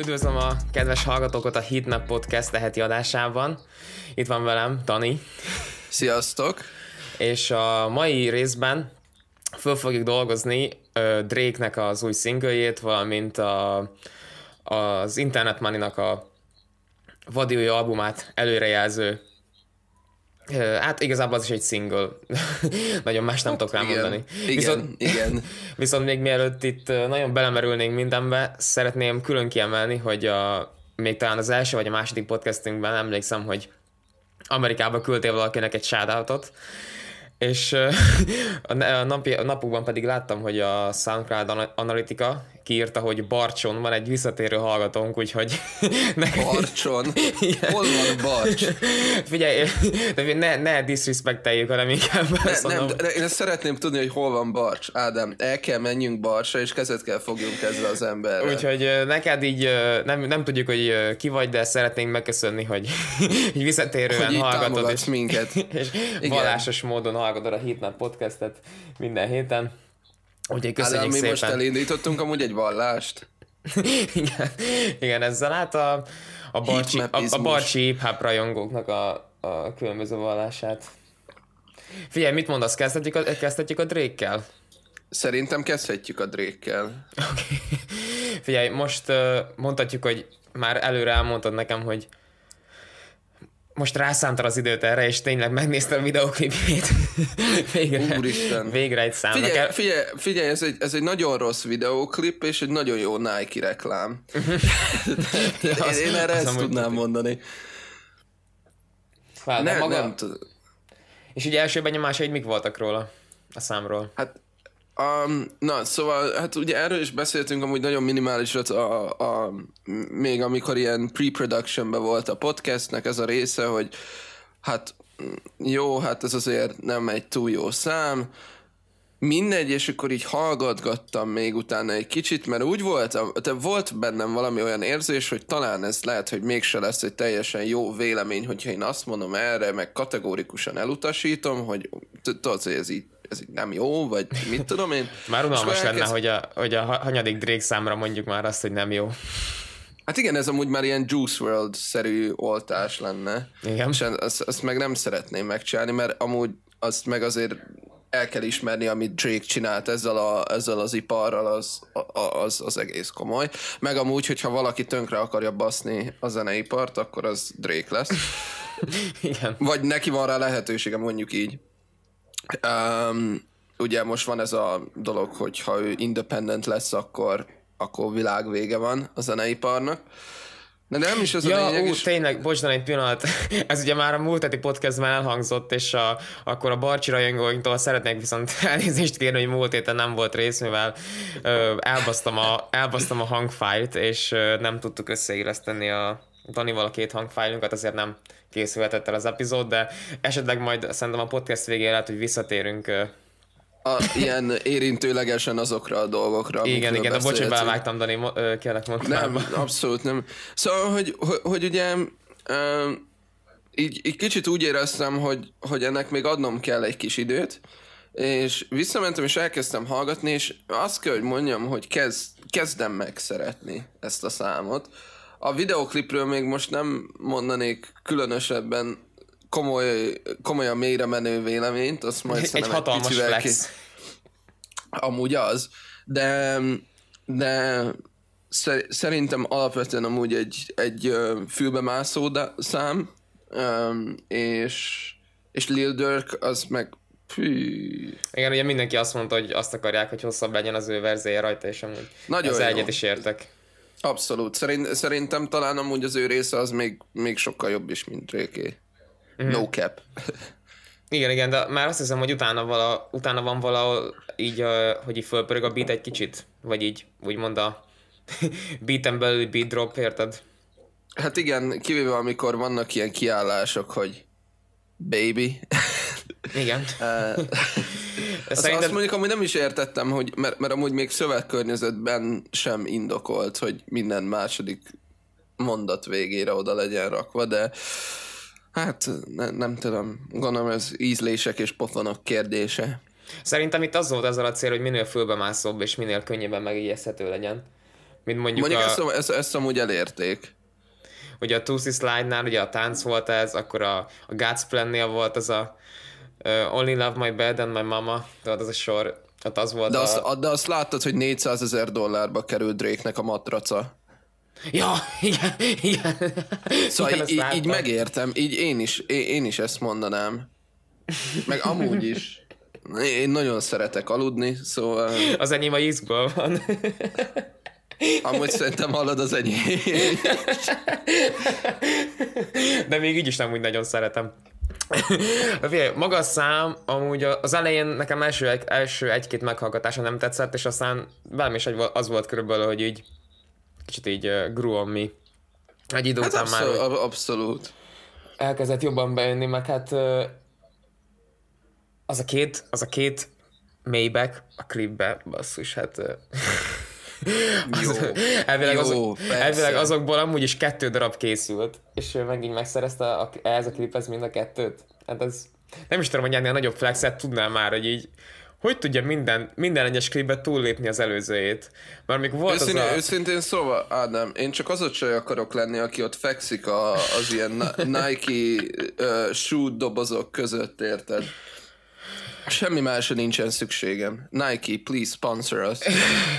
Üdvözlöm a kedves hallgatókat a Hitnap Podcast teheti adásában. Itt van velem Tani. Sziasztok! És a mai részben föl fogjuk dolgozni Drake-nek az új szingőjét, valamint a, az Internet Money-nak a vadi albumát előrejelző Hát igazából az is egy single. nagyon más nem tudok rá igen, mondani. Igen, viszont, igen. viszont még mielőtt itt nagyon belemerülnénk mindenbe, szeretném külön kiemelni, hogy a, még talán az első vagy a második podcastünkben emlékszem, hogy Amerikába küldtél valakinek egy shoutoutot, és a, napi, a napokban pedig láttam, hogy a SoundCloud Analytica kiírta, hogy Barcson van egy visszatérő hallgatónk, úgyhogy... Nekem... Barcson? Hol van Barcs? Figyelj, de ne, ne disrespecteljük, hanem inkább ne, nem, de én ezt szeretném tudni, hogy hol van Barcs. Ádám, el kell menjünk Barcsra, és kezet kell fogjunk ezzel az emberrel. Úgyhogy neked így nem, nem tudjuk, hogy ki vagy, de szeretnénk megköszönni, hogy így visszatérően hogy hallgatod. És, minket. és Igen. vallásos módon hallgatod a Hitnap podcastet minden héten. Úgyhogy köszönjük Ádám, mi szépen. most elindítottunk amúgy egy vallást. igen, igen, ezzel hát a, a Barcsi, a, a Barcsi hip rajongóknak a, a különböző vallását. Figyelj, mit mondasz, kezdhetjük a, kezdhetjük a Drake-kel? Szerintem kezdhetjük a Drake-kel. Okay. Figyelj, most uh, mondhatjuk, hogy már előre elmondtad nekem, hogy most rászántad az időt erre, és tényleg megnéztem a videoklipjét. végre, Úristen. végre egy szám. Figyelj, el... figyelj, figyelj ez, egy, ez egy nagyon rossz videoklip, és egy nagyon jó Nike reklám. ja, az, én, én erre ezt tudnám tudni. mondani. Vár, nem, maga... nem tudom. És ugye első benyomásaid mik voltak róla? A számról? Hát Um, na, szóval, hát ugye erről is beszéltünk amúgy nagyon minimális a, a, még amikor ilyen pre-productionben volt a podcastnek ez a része, hogy hát jó, hát ez azért nem egy túl jó szám, mindegy, és akkor így hallgatgattam még utána egy kicsit, mert úgy volt, de volt bennem valami olyan érzés, hogy talán ez lehet, hogy mégse lesz egy teljesen jó vélemény, hogyha én azt mondom erre, meg kategórikusan elutasítom, hogy tudod, hogy ez így ez így nem jó, vagy mit tudom én. már unalmas lenne, hogy a, hogy a hanyadik Drake számra mondjuk már azt, hogy nem jó. Hát igen, ez amúgy már ilyen Juice WRLD-szerű oltás lenne. Igen. És azt, azt meg nem szeretném megcsinálni, mert amúgy azt meg azért el kell ismerni, amit Drake csinált ezzel, a, ezzel az iparral, az, az, az egész komoly. Meg amúgy, hogyha valaki tönkre akarja baszni a zeneipart, akkor az Drake lesz. Igen. Vagy neki van rá lehetősége, mondjuk így. Um, ugye most van ez a dolog, hogy ha ő independent lesz, akkor, akkor világ vége van a zeneiparnak. De nem is az ja, a lényeg. Ú, is... tényleg, bocsánat, egy pillanat. Ez ugye már a múlt heti podcastben elhangzott, és a, akkor a Barcsi rajongóinktól szeretnék viszont elnézést kérni, hogy múlt héten nem volt rész, mivel ö, elbasztam, a, elbasztam a hangfájlt, és ö, nem tudtuk összeilleszteni a Danival a két hangfájlunkat, azért nem készülhetett el az epizód, de esetleg majd szerintem a podcast végén lehet, hogy visszatérünk a, ilyen érintőlegesen azokra a dolgokra. Igen, igen, de bocs, hogy belevágtam, Dani, kérlek mondtam. Nem, abszolút nem. Szóval, hogy, hogy, hogy ugye így, így kicsit úgy éreztem, hogy, hogy ennek még adnom kell egy kis időt, és visszamentem és elkezdtem hallgatni, és azt kell, hogy mondjam, hogy kezd, kezdem meg szeretni ezt a számot. A videoklipről még most nem mondanék különösebben komoly, komolyan mélyre menő véleményt, azt majd egy hatalmas egy flex. Ki... Amúgy az, de, de szerintem alapvetően amúgy egy, egy fülbemászó szám, és, és Lil Durk az meg Fű. Igen, ugye mindenki azt mondta, hogy azt akarják, hogy hosszabb legyen az ő verzéje rajta, és amúgy Nagyon az egyet is értek. Abszolút. Szerint, szerintem talán amúgy az ő része az még, még sokkal jobb is, mint Drake. Mm. No cap. Igen, igen, de már azt hiszem, hogy utána, vala, utána van valahol így, hogy így fölpörög a beat egy kicsit, vagy így, úgymond a beaten belül beat drop, érted? Hát igen, kivéve amikor vannak ilyen kiállások, hogy baby. Igen. azt, Szerintem... azt mondjuk, amúgy nem is értettem, hogy, mert, mert amúgy még szövegkörnyezetben sem indokolt, hogy minden második mondat végére oda legyen rakva, de Hát ne, nem tudom, gondolom ez ízlések és pofonok kérdése. Szerintem itt az volt ezzel a cél, hogy minél fölbemászóbb és minél könnyebben megijeszthető legyen. mint mondjuk, Mondjuk a, ezt, ezt, ezt amúgy elérték. ugye a Tusi Slide-nál ugye a tánc volt ez, akkor a, a God's Plan-nél volt az a uh, Only Love My Bed and My Mama, tudod, az a sor, ott az volt De a... azt, de azt láttad, hogy 400 ezer dollárba került Drake-nek a matraca. Ja, igen, igen. Szóval igen, így, így megértem, így én is, én, én is ezt mondanám. Meg amúgy is. Én nagyon szeretek aludni, szóval Az enyém a izgból van. amúgy szerintem hallod az enyém. De még így is nem úgy nagyon szeretem. Figyelj, maga a szám, amúgy az elején nekem első, első egy-két meghallgatása nem tetszett, és aztán velem is egy, az volt körülbelül, hogy így kicsit így uh, grew on me. Egy idő Hát után már abszolút, úgy ab- abszolút. elkezdett jobban bejönni, meg hát ö, az a két, az a két Maybach a klipbe, basszus, hát ö, Jó. elvileg, Jó, azok, persze. elvileg azokból amúgy is kettő darab készült, és ő megint megszerezte a, ez a kliphez mind a kettőt. Hát ez nem is tudom, hogy ennél nagyobb flexet tudnál már, hogy így hogy tudja minden, minden egyes klipbe túllépni az előzőjét. Mert még volt Őszintén, az a... őszintén szóval, Ádám, én csak az a csaj akarok lenni, aki ott fekszik a, az ilyen Nike uh, shoe dobozok között, érted? Semmi másra nincsen szükségem. Nike, please sponsor us.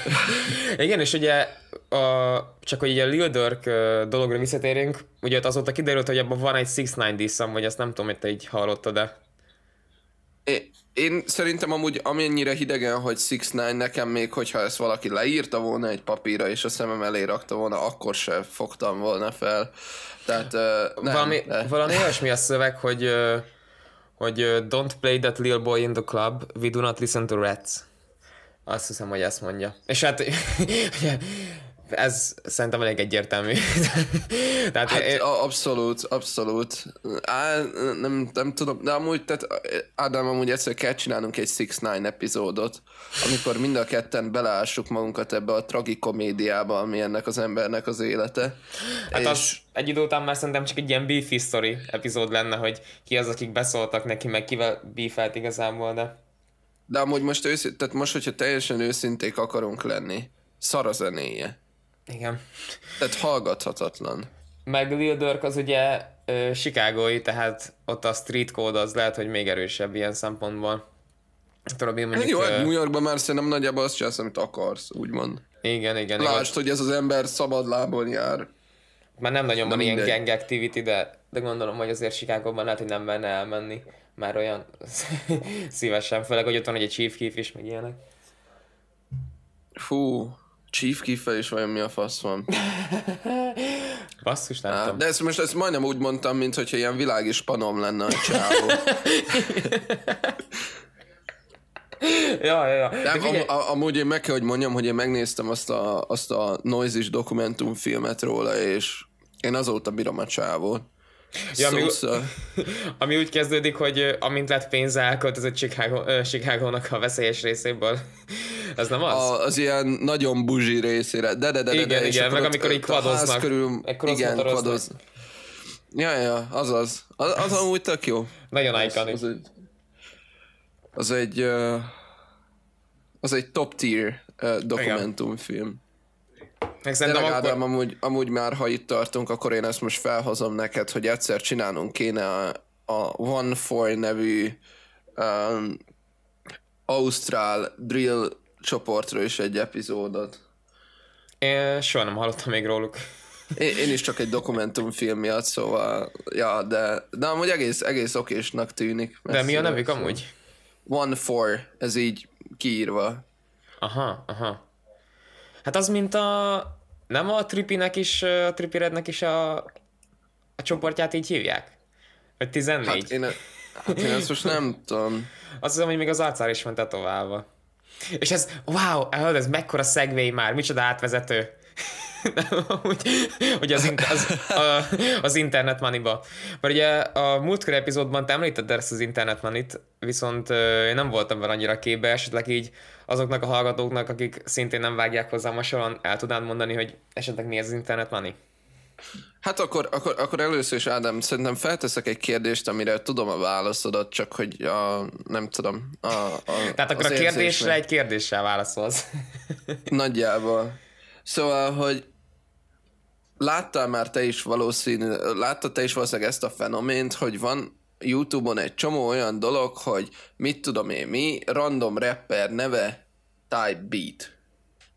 Igen, és ugye a, csak hogy ugye a Lil Durk dologra visszatérünk, ugye ott azóta kiderült, hogy abban van egy 6 diszam, vagy azt nem tudom, hogy te így hallottad de Én, én szerintem amúgy amennyire hidegen, hogy 6 9 nekem még, hogyha ezt valaki leírta volna egy papírra, és a szemem elé rakta volna, akkor se fogtam volna fel. Tehát uh, nem, valami, valami olyasmi a szöveg, hogy ö, hogy don't play that little boy in the club, we do not listen to rats. Azt hiszem, hogy ezt mondja. És hát ez szerintem elég egyértelmű. Tehát Hát én, abszolút, abszolút. Á, nem, nem tudom, de amúgy, tehát Ádám, amúgy egyszer kell csinálnunk egy 6-9 epizódot, amikor mind a ketten beleássuk magunkat ebbe a tragikomédiába, ami ennek az embernek az élete. Hát és az egy idő után már szerintem csak egy ilyen beefy story epizód lenne, hogy ki az, akik beszóltak neki, meg kivel beefelt igazából, de... De amúgy most őszint, tehát most, hogyha teljesen őszinték akarunk lenni, szar a zenéje. Igen. Tehát hallgathatatlan. Meg Lil Durk az ugye ö, chicagói, tehát ott a street code az lehet, hogy még erősebb ilyen szempontból. Tudod, én Hát mondjuk... jó, ö, hát New Yorkban már szerintem nagyjából azt csinálsz, amit akarsz, úgymond. igen, igen. Lásd, hogy ez az ember szabad lábon jár. Már nem nagyon van ilyen gang activity, de, de gondolom, hogy azért Chicagóban lehet, hogy nem menne elmenni. Már olyan szívesen, főleg, hogy ott van egy Chief Keef is, meg ilyenek. Fú, Chief Keef-fel is vajon mi a fasz van. Basszus, nem Á, tudom. De ezt most ezt majdnem úgy mondtam, mint hogyha ilyen világi spanom lenne a csávó. Ja, ja, ja. De Nem, figyelj, am, amúgy én meg kell, hogy mondjam, hogy én megnéztem azt a, azt a Noise-is dokumentumfilmet róla, és én azóta bírom a csávót. Ja, Ja, mi- szóval, Ami úgy kezdődik, hogy amint lett pénze, elköltözött Chicago, ö, Chicagónak a veszélyes részéből. Ez nem az? a, az ilyen nagyon buzsi részére. De, de, de, de, Igen, de, és igen, meg amikor így quadoznak. Körül, igen, quadoz. Ja, ja, azaz. Az, az amúgy tök jó. Nagyon Az, iconic. az egy, az egy, az egy top tier dokumentumfilm. Meg szerintem akkor... Ádám, amúgy, amúgy már, ha itt tartunk, akkor én ezt most felhozom neked, hogy egyszer csinálnunk kéne a, a One Four nevű um, Ausztrál drill csoportról is egy epizódot. Én soha nem hallottam még róluk. Én, én is csak egy dokumentumfilm miatt, szóval, ja, de, de amúgy egész, egész okésnak tűnik. De mi a nevük amúgy? One Four, ez így kiírva. Aha, aha. Hát az, mint a... Nem a Trippinek is, a Trippirednek is a, a csoportját így hívják? Vagy 14? Hát én, hát én ezt most nem tudom. Azt hiszem, hogy még az arcára is van tetoválva. És ez, wow, ez mekkora szegvély már, micsoda átvezető. Hogy, hogy az, az, a, az Internet Money-ba. Mert ugye a múltkor epizódban te említetted ezt az Internet Money-t, viszont én nem voltam vele annyira képbe, esetleg így azoknak a hallgatóknak, akik szintén nem vágják hozzá hasonlóan, el tudnád mondani, hogy esetleg mi ez az Internet Money? Hát akkor, akkor, akkor először is, Ádám, szerintem felteszek egy kérdést, amire tudom a válaszodat, csak hogy a, nem tudom. A, a, Tehát akkor a kérdésre érzésnek. egy kérdéssel válaszolsz. Nagyjából. Szóval, hogy láttál már te is valószínű, láttad te is valószínűleg ezt a fenomént, hogy van YouTube-on egy csomó olyan dolog, hogy mit tudom én mi, random rapper neve type beat.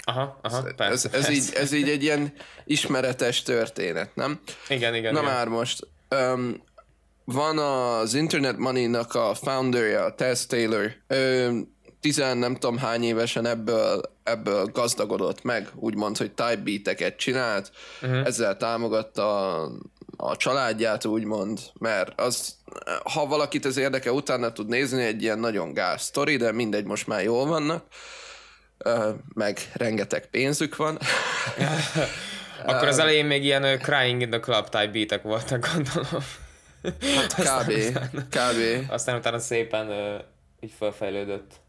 Aha, aha, persze, Ez, ez, így, ez így egy ilyen ismeretes történet, nem? Igen, igen, Na igen. már most, um, van az Internet Money-nak a founderja, a Tess Taylor, ő tizen nem tudom hány évesen ebből, ebből gazdagodott meg, úgymond, hogy type beateket csinált, uh-huh. ezzel támogatta a, a családját, úgymond, mert az, ha valakit ez érdeke, utána tud nézni, egy ilyen nagyon gáz sztori, de mindegy, most már jól vannak, meg rengeteg pénzük van. Akkor az elején még ilyen Crying in the Club type beatek voltak, gondolom. Hát kb. kb. Aztán utána szépen így felfejlődött.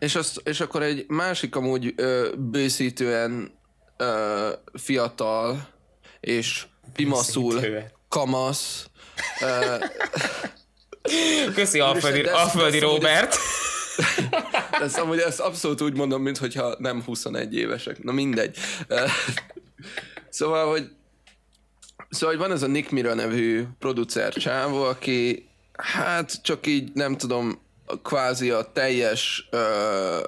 És, azt, és akkor egy másik amúgy ö, bőszítően ö, fiatal és pimaszul kamasz. Ö, Köszi Alföldi, de- Alföldi de- Robert. ezt amúgy ezt abszolút úgy mondom, mintha nem 21 évesek. Na mindegy. Szóval, hogy Szóval hogy van ez a Nick Mira nevű producer csávó, aki hát csak így nem tudom, kvázi a teljes ö,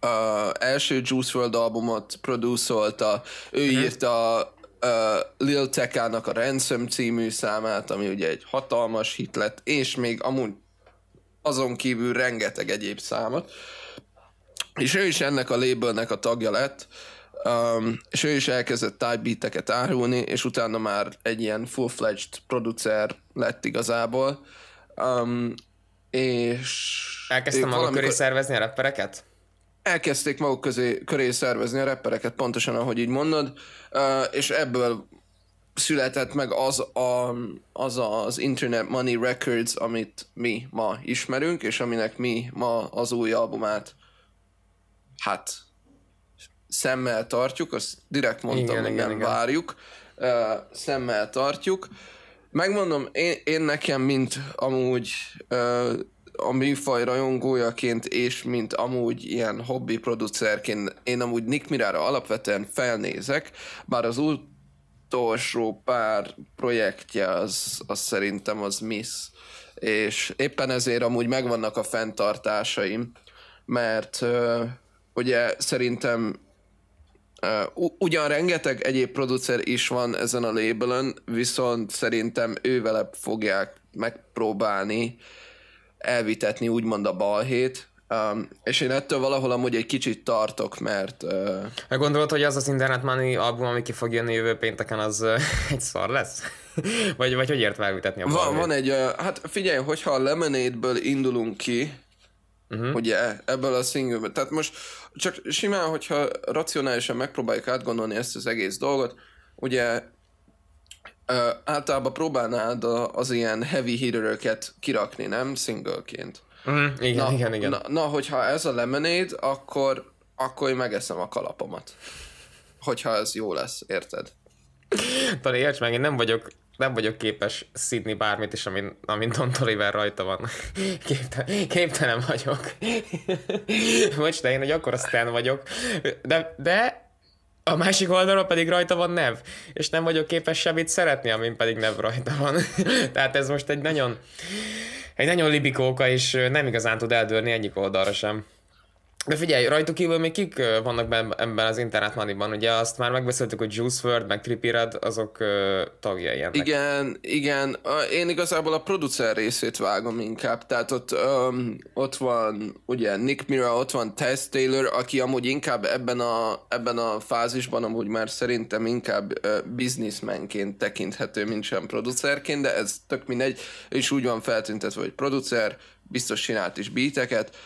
a első Juice WRLD albumot producerolta, ő Mhm. írta uh, Lil Tekának a Ransom című számát, ami ugye egy hatalmas hit lett, és még amúgy azon kívül rengeteg egyéb számot. És ő is ennek a labelnek a tagja lett, um, és ő is elkezdett type beateket árulni, és utána már egy ilyen full-fledged producer lett igazából. Um, és Elkezdtem maguk köré valamikor- szervezni a rappereket? elkezdték maguk közé, köré szervezni a rappereket, pontosan ahogy így mondod, és ebből született meg az, a, az az Internet Money Records, amit mi ma ismerünk, és aminek mi ma az új albumát hát szemmel tartjuk, azt direkt mondtam, Igen, hogy igen, nem igen. várjuk, uh, szemmel tartjuk. Megmondom, én, én nekem, mint amúgy uh, a műfaj rajongójaként, és mint amúgy ilyen hobbi producerként, én amúgy Nick Mirára alapvetően felnézek, bár az utolsó pár projektje az, az szerintem az miss. És éppen ezért amúgy megvannak a fenntartásaim, mert uh, ugye szerintem Uh, ugyan rengeteg egyéb producer is van ezen a labelen, viszont szerintem ővele fogják megpróbálni elvitetni úgymond a balhét, um, és én ettől valahol amúgy egy kicsit tartok, mert uh, gondolod, hogy az az Internet Money album, ami ki fog jönni jövő pénteken, az ö, egy szar lesz? vagy, vagy hogy ért megvitetni a van, balhét? van egy, uh, hát figyelj, hogyha a Lemonade-ből indulunk ki, uh-huh. ugye, ebből a singleből, tehát most csak simán, hogyha racionálisan megpróbáljuk átgondolni ezt az egész dolgot, ugye általában próbálnád az ilyen heavy hitteröket kirakni, nem? Singleként. Mm, igen, Na, igen, igen. Na, na, hogyha ez a lemonade, akkor, akkor én megeszem a kalapomat. Hogyha ez jó lesz, érted? Tali, érts meg, én nem vagyok, nem vagyok képes szidni bármit is, amin, amin Don Toliver rajta van. Képtelen, képtelen vagyok. Bocs, de én egy akkora stan vagyok. De, de a másik oldalról pedig rajta van Nev, és nem vagyok képes semmit szeretni, amin pedig Nev rajta van. Tehát ez most egy nagyon, egy nagyon libikóka, és nem igazán tud eldőrni egyik oldalra sem. De figyelj, rajtuk kívül még kik ö, vannak ben- ebben az Internet Money-ban? Ugye azt már megbeszéltük, hogy Juice WRLD, meg Trippie Redd, azok ö, tagjai ennek. Igen, igen. Én igazából a producer részét vágom inkább. Tehát ott, um, ott van ugye Nick Mira, ott van Tess Taylor, aki amúgy inkább ebben a, ebben a fázisban amúgy már szerintem inkább uh, businessmanként tekinthető, mint sem producerként, de ez tök mindegy. Is úgy van feltüntetve, hogy producer, biztos csinált is beateket.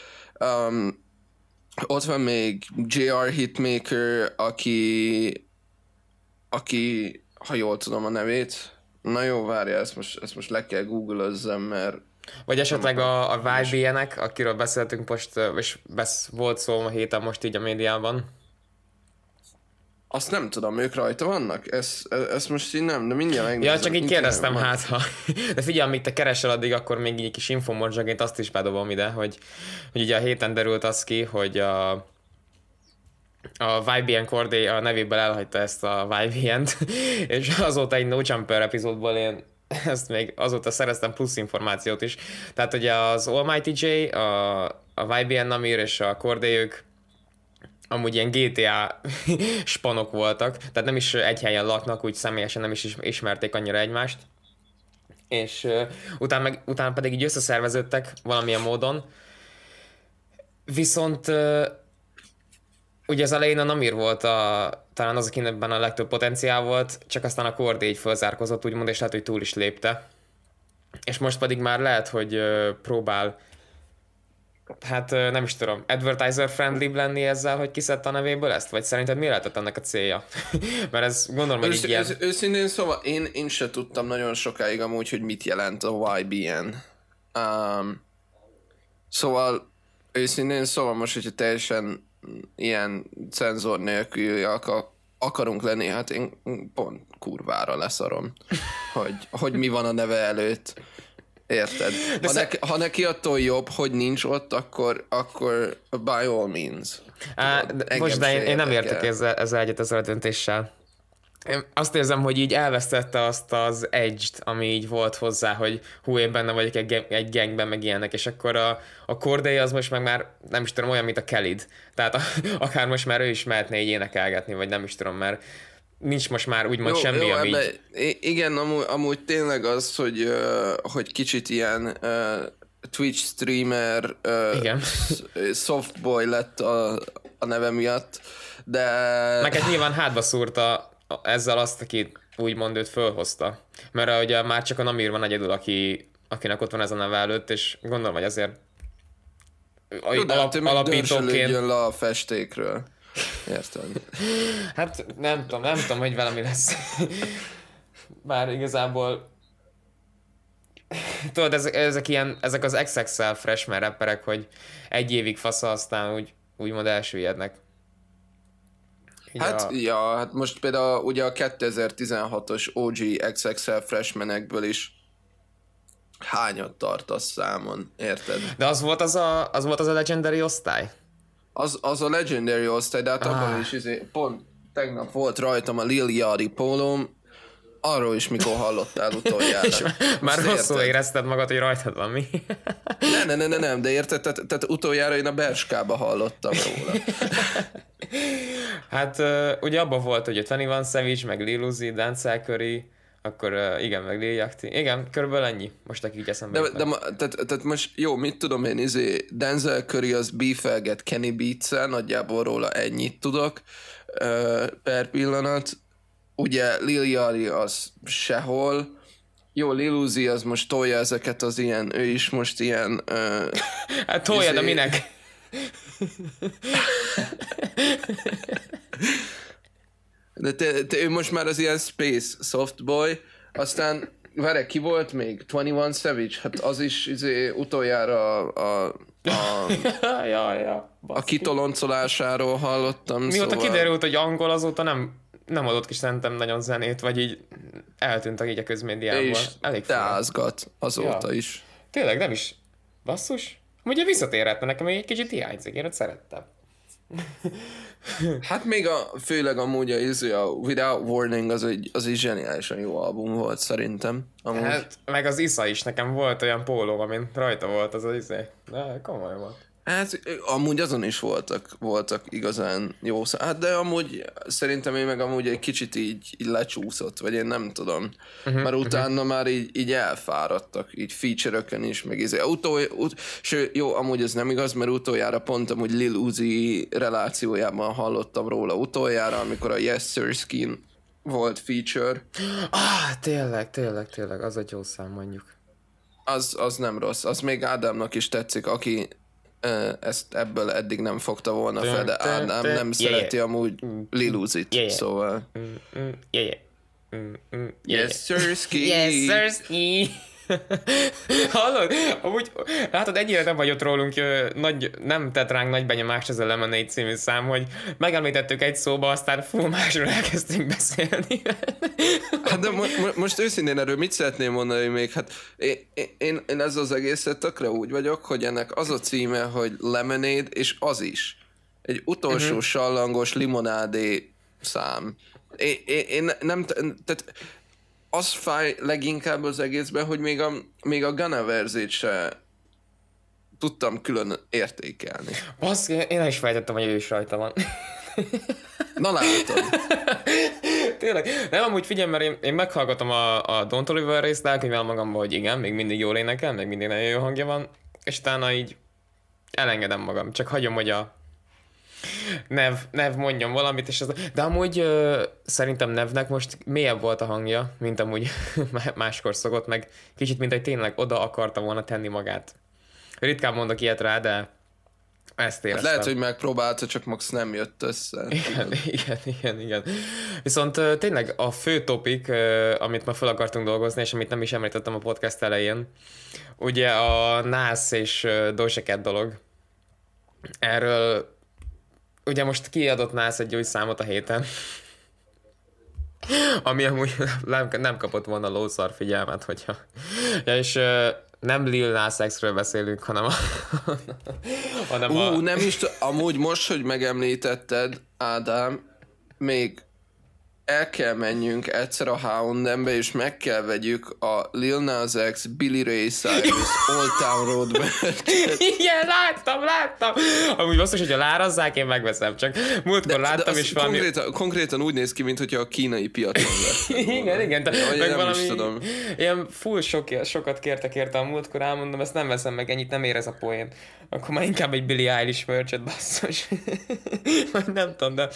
Um, ott van még JR Hitmaker, aki aki, ha jól tudom a nevét, na jó, várja, ezt most, ezt most le kell google mert Vagy esetleg a, a YBN-ek, akiről beszéltünk most, és besz, volt szó a héten most így a médiában. Azt nem tudom, ők rajta vannak? Ezt, ezt most így nem, de mindjárt megnézem. Ja, csak így kérdeztem hát, ha... De figyelj, amíg te keresel addig, akkor még egy kis infomorzsaként azt is bedobom ide, hogy, hogy ugye a héten derült az ki, hogy a a YBN Corday a nevéből elhagyta ezt a YBN-t, és azóta egy No Jumper epizódból én ezt még azóta szereztem plusz információt is. Tehát ugye az Almighty J, a, a YBN Namir és a Corday ők amúgy ilyen GTA spanok voltak, tehát nem is egy helyen laknak, úgy személyesen nem is ismerték annyira egymást. És uh, utána, meg, utána pedig így összeszerveződtek valamilyen módon. Viszont uh, ugye az elején a Namir volt a, talán az, akinek a legtöbb potenciál volt, csak aztán a Kordi így fölzárkozott, úgymond, és lehet, hogy túl is lépte. És most pedig már lehet, hogy uh, próbál hát nem is tudom, advertiser friendly lenni ezzel, hogy kiszedte a nevéből ezt? Vagy szerinted mi lehetett ennek a célja? Mert ez gondolom, hogy így ilyen... ősz, Őszintén szóval én, én se tudtam nagyon sokáig amúgy, hogy mit jelent a YBN. Um, szóval őszintén szóval most, hogyha teljesen ilyen cenzor nélkül akar, akarunk lenni, hát én pont kurvára leszarom, hogy, hogy mi van a neve előtt. Érted? De ha, szer... neki, ha neki attól jobb, hogy nincs ott, akkor, akkor by all means. Á, de most de én, én nem értek ezzel, ezzel egyet ezzel a döntéssel. Én azt érzem, hogy így elvesztette azt az edge-t, ami így volt hozzá, hogy hú, én benne vagyok egy, egy gangben, meg ilyenek, és akkor a, a Corday az most meg már nem is tudom, olyan, mint a Kelid. Tehát a, akár most már ő is mehetne így énekelgetni, vagy nem is tudom, mert nincs most már úgymond jó, semmi, jó, ami így... Igen, amúgy, amúgy tényleg az, hogy, hogy kicsit ilyen Twitch streamer Igen. softboy lett a, a neve miatt, de... Meg egy nyilván hátba szúrta ezzel azt, aki úgymond őt fölhozta. Mert ugye már csak a Namir van egyedül, aki, akinek ott van ez a neve előtt, és gondolom, hogy azért Jó, de alap, hát alapítóként... le a festékről. Értem. Hát nem tudom, nem tudom, hogy velem mi lesz. Bár igazából tudod, ezek, ezek, ilyen, ezek az XXL freshman rapperek, hogy egy évig fasza, aztán úgy, úgymond elsüllyednek. hát, a... ja, hát most például ugye a 2016-os OG XXL freshmenekből is hányat tartasz számon, érted? De az volt az a, az volt az a legendary osztály? Az, az a Legendary osztály, de hát ah. abban is izé, pont tegnap volt rajtam a Lil Yachty pólóm, arról is mikor hallottál utoljára. És már Azt rosszul érted? érezted magad, hogy rajtad van mi? ne, ne, ne, ne, nem, de érted, tehát, tehát utoljára én a Berskába hallottam róla. hát ugye abban volt, hogy a van Savage, meg Lil Uzi, Dancel Curry, akkor uh, igen, meg Lil Yachty. Igen, körülbelül ennyi. Most aki így eszembe. De, de, de tehát, tehát, most jó, mit tudom én, izé, Denzel Curry az beefelget Kenny beats nagyjából róla ennyit tudok uh, per pillanat. Ugye Lil Yachty az sehol. Jó, Lil Uzi az most tolja ezeket az ilyen, ő is most ilyen... Uh, hát tolja, izé... de minek? De te, te, ő most már az ilyen Space Softboy, aztán várj, ki volt még? 21 Savage? Hát az is izé, utoljára a, a, a, ja, ja, a kitoloncolásáról hallottam. Mióta szóval... kiderült, hogy angol, azóta nem, nem adott ki szerintem nagyon zenét, vagy így eltűntek így a közmédiából. És Elég teázgat azóta ja. is. Tényleg, nem is. Basszus? Ugye visszatérhetne nekem, egy kicsit hiányzik, én ott szerettem. Hát még a, főleg amúgy a, a Without Warning az egy, az egy zseniálisan jó album volt szerintem. Amúgy. Hát meg az Isza is, nekem volt olyan póló, amin rajta volt az az izé. De komoly volt. Hát amúgy azon is voltak, voltak igazán jó szá- Hát de amúgy szerintem én meg amúgy egy kicsit így, így lecsúszott, vagy én nem tudom. Uh-huh, Mert utána uh-huh. már így, így elfáradtak, így feature is, meg izé. Utol, ut, sőt, jó, amúgy ez nem igaz, mert utoljára pont amúgy Lil Uzi relációjában hallottam róla utoljára, amikor a Yes Sir Skin volt feature. Ah, tényleg, tényleg, tényleg, az egy jó szám mondjuk. Az, az nem rossz, az még Ádámnak is tetszik, aki ezt ebből eddig nem fogta volna fel, de Ádám nem szereti amúgy mm, mm, Liluzit, szóval... Mm, yes, sirski! Yes, sirski! Hallod? Amúgy, látod, ennyire nem vagy ott rólunk, nagy, nem tett ránk nagy benyomást ez a Lemonade című szám, hogy megemlítettük egy szóba, aztán fú, másról elkezdtünk beszélni. hát de mo- mo- most őszintén erről mit szeretném mondani még? Hát én, én, én ez az egészet tökre úgy vagyok, hogy ennek az a címe, hogy Lemonade, és az is. egy utolsó uh-huh. sallangos limonádé szám. Én, én, én nem, tehát az fáj leginkább az egészben, hogy még a, még a Gunna verzét se tudtam külön értékelni. Basz, én is fejtettem, hogy ő is rajta van. Na látod. Tényleg. Nem, amúgy figyelj, mert én, én meghallgatom a, a Don't Oliver részt, elkönyvelem magamban, hogy igen, még mindig jól énekel, még mindig nagyon jó hangja van, és utána így elengedem magam. Csak hagyom, hogy a Nev, Nev mondjon valamit, és az... De amúgy ö, szerintem Nevnek most mélyebb volt a hangja, mint amúgy máskor szokott, meg kicsit, mint hogy tényleg oda akarta volna tenni magát. Ritkán mondok ilyet rá, de ezt hát éreztem. Hát lehet, hogy megpróbálta, csak max nem jött össze. Igen, igen, igen, igen. Viszont tényleg a fő topik, amit ma fel akartunk dolgozni, és amit nem is említettem a podcast elején, ugye a NAS és Doja dolog. Erről ugye most kiadott NAS egy új számot a héten, ami amúgy nem, nem kapott volna lószar figyelmet, hogyha... Ja, és nem Lil Nas X-ről beszélünk, hanem a... hanem Ú, a... nem is, amúgy most, hogy megemlítetted, Ádám, még el kell menjünk egyszer a Houndembe, és meg kell vegyük a Lil Nas X, Billy Ray Cyrus, Old Town Road Igen, láttam, láttam. Amúgy basszus, hogyha lárazzák, én megveszem, csak múltkor de, láttam, de és valami... Konkrétan, konkrétan úgy néz ki, mintha a kínai piacon igen, igen, de, ja, meg valami, is tudom. ilyen full sok, sokat kértek érte a múltkor, elmondom, ezt nem veszem meg, ennyit nem ér ez a poén. Akkor már inkább egy Billy Eilish merchet, basszus. nem tudom, de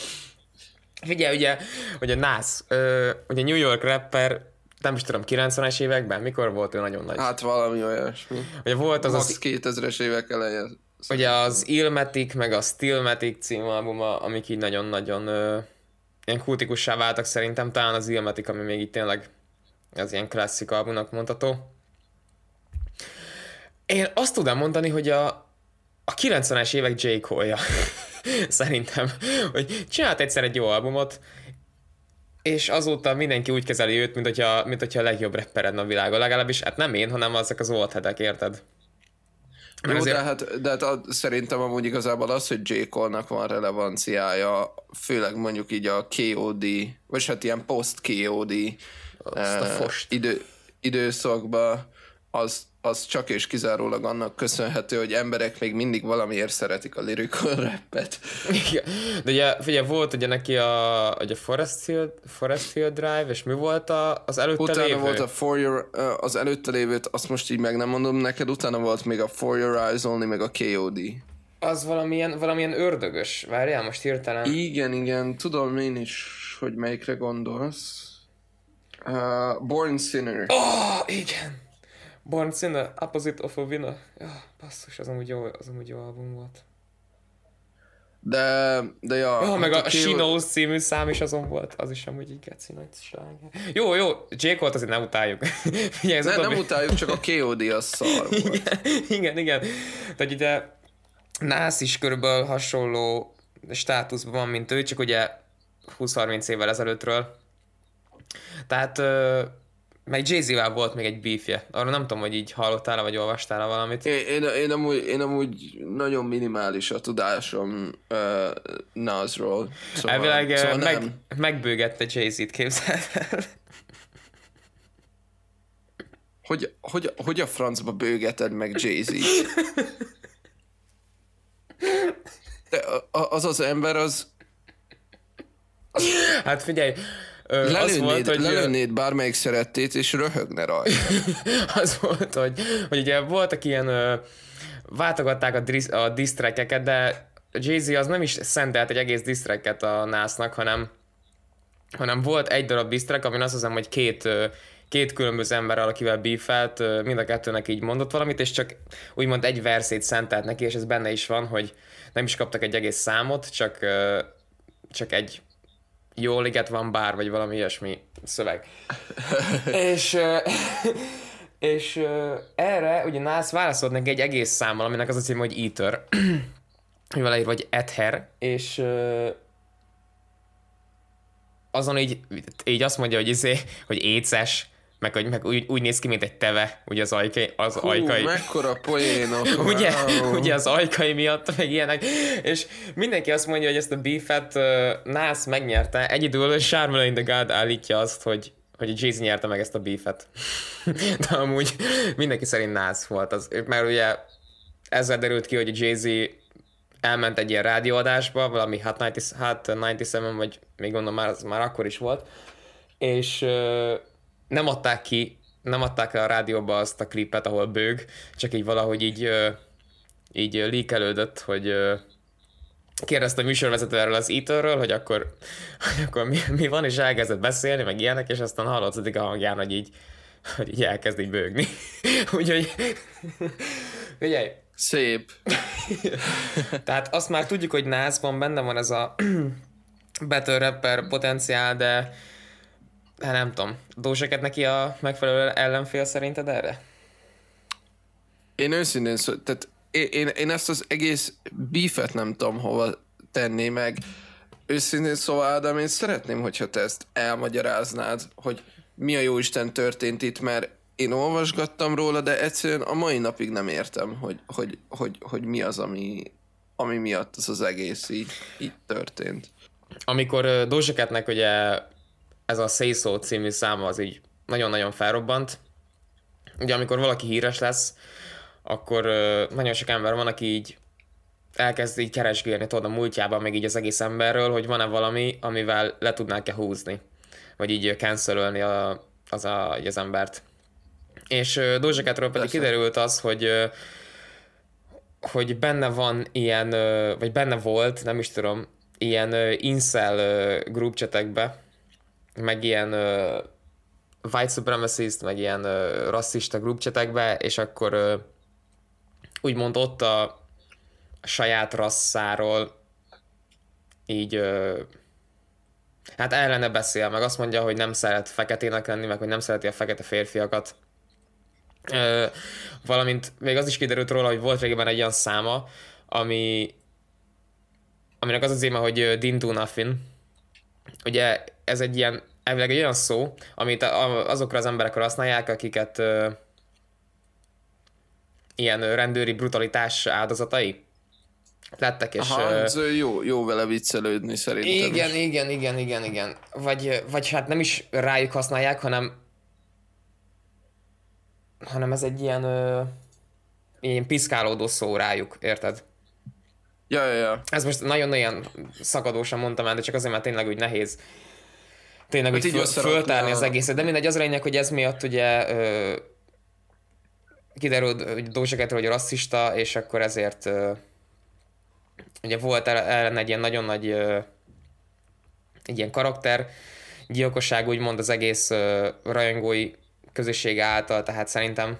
Figyelj, ugye, ugye NAS, ö, ugye New York rapper, nem is tudom, 90-es években, mikor volt ő nagyon nagy? Hát valami olyasmi. Ugye volt az Max az... 2000-es évek eleje. Ugye az Ilmatic, meg a Stillmatic című albuma, amik így nagyon-nagyon ö, ilyen kultikussá váltak szerintem, talán az Ilmatic, ami még így tényleg az ilyen klasszik albumnak mondható. Én azt tudom mondani, hogy a, a 90-es évek J. Cole-ja. Szerintem, hogy csinált egyszer egy jó albumot, és azóta mindenki úgy kezeli őt, mint hogyha, mint hogyha a legjobb rappered a világon. Legalábbis, hát nem én, hanem azok az old headek, érted? Jó, azért... de hát, de hát a, szerintem amúgy igazából az, hogy J. Cole-nak van relevanciája, főleg mondjuk így a KOD, vagy hát ilyen post-KOD eh, idő, időszakban, az, az csak és kizárólag annak köszönhető, hogy emberek még mindig valamiért szeretik a lyrical rappet. Igen. De ugye, figyelj, volt ugye neki a, ugye Forest, Hill, Forest Hill Drive, és mi volt a, az előtte utána lévő? volt a For Your, az előtte lévőt, azt most így meg nem mondom neked, utána volt még a For Your Eyes Only, meg a KOD. Az valamilyen, valamilyen ördögös. Várjál, most hirtelen. Igen, igen, tudom én is, hogy melyikre gondolsz. Uh, Born Sinner. Oh, igen. Born Sinner, Opposite of a Winner. Ja, basszus, az amúgy jó, az amúgy jó album volt. De, de ja. Ja, meg a, a She Knows című szám is azon volt, az is amúgy így geci nagy sláger. Jó, jó, Jake volt azért nem utáljuk. Figyelj, ne, nem utáljuk, csak a KOD az szar volt. Igen, igen, igen. Tehát ugye Nász is körülbelül hasonló státuszban van, mint ő, csak ugye 20-30 évvel ezelőttről. Tehát meg jay volt még egy beefje. Arra nem tudom, hogy így hallottál vagy olvastál valamit. Én, én, én, amúgy, én amúgy nagyon minimális a tudásom uh, Nazról. Szóval, Elvileg szóval meg, nem. megbőgette Jay-Z-t, képzeld el. Hogy, hogy, hogy a francba bőgeted meg Jay-Z-t? De az az ember az... az... Hát figyelj, lelőnéd, az volt, hogy lelőnéd bármelyik szerettét, és röhögne rajta. az volt, hogy, hogy ugye voltak ilyen, ö, váltogatták a, dris, a disztrekeket, de Jay-Z az nem is szentelt egy egész disztreket a násznak, hanem, hanem volt egy darab disztrek, amin azt hiszem, hogy két két különböző ember, akivel beefelt, mind a kettőnek így mondott valamit, és csak úgymond egy verszét szentelt neki, és ez benne is van, hogy nem is kaptak egy egész számot, csak, csak egy jó liget van bár, vagy valami ilyesmi szöveg. és és erre ugye Nász válaszolt neki egy egész számmal, aminek az a cím, hogy Eater, mivel vagy Ether, és azon így, így azt mondja, hogy izé, hogy éces, meg, hogy, meg úgy, úgy, néz ki, mint egy teve, ugye az ajkai. Az Hú, ajkai. mekkora poénok. ugye, wow. ugye az ajkai miatt, meg ilyenek, és mindenki azt mondja, hogy ezt a beefet uh, Nász megnyerte, egyedül Charmelein the God állítja azt, hogy hogy Jay-Z nyerte meg ezt a beefet. De amúgy mindenki szerint Nász volt az, mert ugye ezzel derült ki, hogy Jay-Z elment egy ilyen rádióadásba, valami Hot 90, Hot 97, vagy még gondolom már, az már akkor is volt, és nem adták ki, nem adták el a rádióba azt a klipet, ahol bőg, csak így valahogy így, így líkelődött, hogy kérdezte a műsorvezető erről az Etherről, hogy akkor, hogy akkor mi, mi, van, és elkezdett beszélni, meg ilyenek, és aztán hallatszik a hangján, hogy így, hogy így elkezd így bőgni. Úgyhogy, figyelj, Szép. tehát azt már tudjuk, hogy Nászban benne van ez a battle rapper potenciál, de hát nem tudom, Dózseket neki a megfelelő ellenfél szerinted erre? Én őszintén szó, tehát én, én, én ezt az egész beefet nem tudom hova tenni meg. Őszintén szóval, Ádám, én szeretném, hogyha te ezt elmagyaráznád, hogy mi a jóisten történt itt, mert én olvasgattam róla, de egyszerűen a mai napig nem értem, hogy, hogy, hogy, hogy mi az, ami, ami miatt ez az egész így, így történt. Amikor Dózseketnek ugye ez a Say So című száma az így nagyon-nagyon felrobbant, ugye amikor valaki híres lesz, akkor nagyon sok ember van, aki így elkezd így keresgélni tudod a múltjában, meg így az egész emberről, hogy van-e valami, amivel le tudnák-e húzni, vagy így cancelölni a, az, a, az embert. És Doja Catről pedig Persze. kiderült az, hogy hogy benne van ilyen, vagy benne volt, nem is tudom, ilyen incel groupcsetekbe, meg ilyen uh, white supremacist, meg ilyen uh, rasszista groupcsetekbe, és akkor uh, úgymond ott a, a saját rasszáról így uh, hát ellene beszél, meg azt mondja, hogy nem szeret feketének lenni, meg hogy nem szereti a fekete férfiakat. Ö, valamint még az is kiderült róla, hogy volt régebben egy olyan száma, ami aminek az az éme, hogy ö, Din Do Nothing. Ugye ez egy ilyen, elvileg egy olyan szó, amit azokra az emberekre használják, akiket ö, ilyen rendőri brutalitás áldozatai lettek, és Aha, ö, jó, jó vele viccelődni szerintem. igen, igen, igen, igen, igen. Vagy, vagy hát nem is rájuk használják, hanem hanem ez egy ilyen ö, ilyen piszkálódó szó rájuk, érted? Ja, ja, ja. Ez most nagyon-nagyon szakadósan mondtam el, de csak azért, mert tényleg úgy nehéz tényleg Hát úgy föl, föltárni a- az egészet, de mindegy, az a lényeg, hogy ez miatt ugye ö, kiderült, hogy Doja hogy rasszista, és akkor ezért ö, ugye volt el- ellen egy ilyen nagyon nagy ö, egy ilyen karakter gyilkosság, úgymond az egész ö, rajongói közössége által, tehát szerintem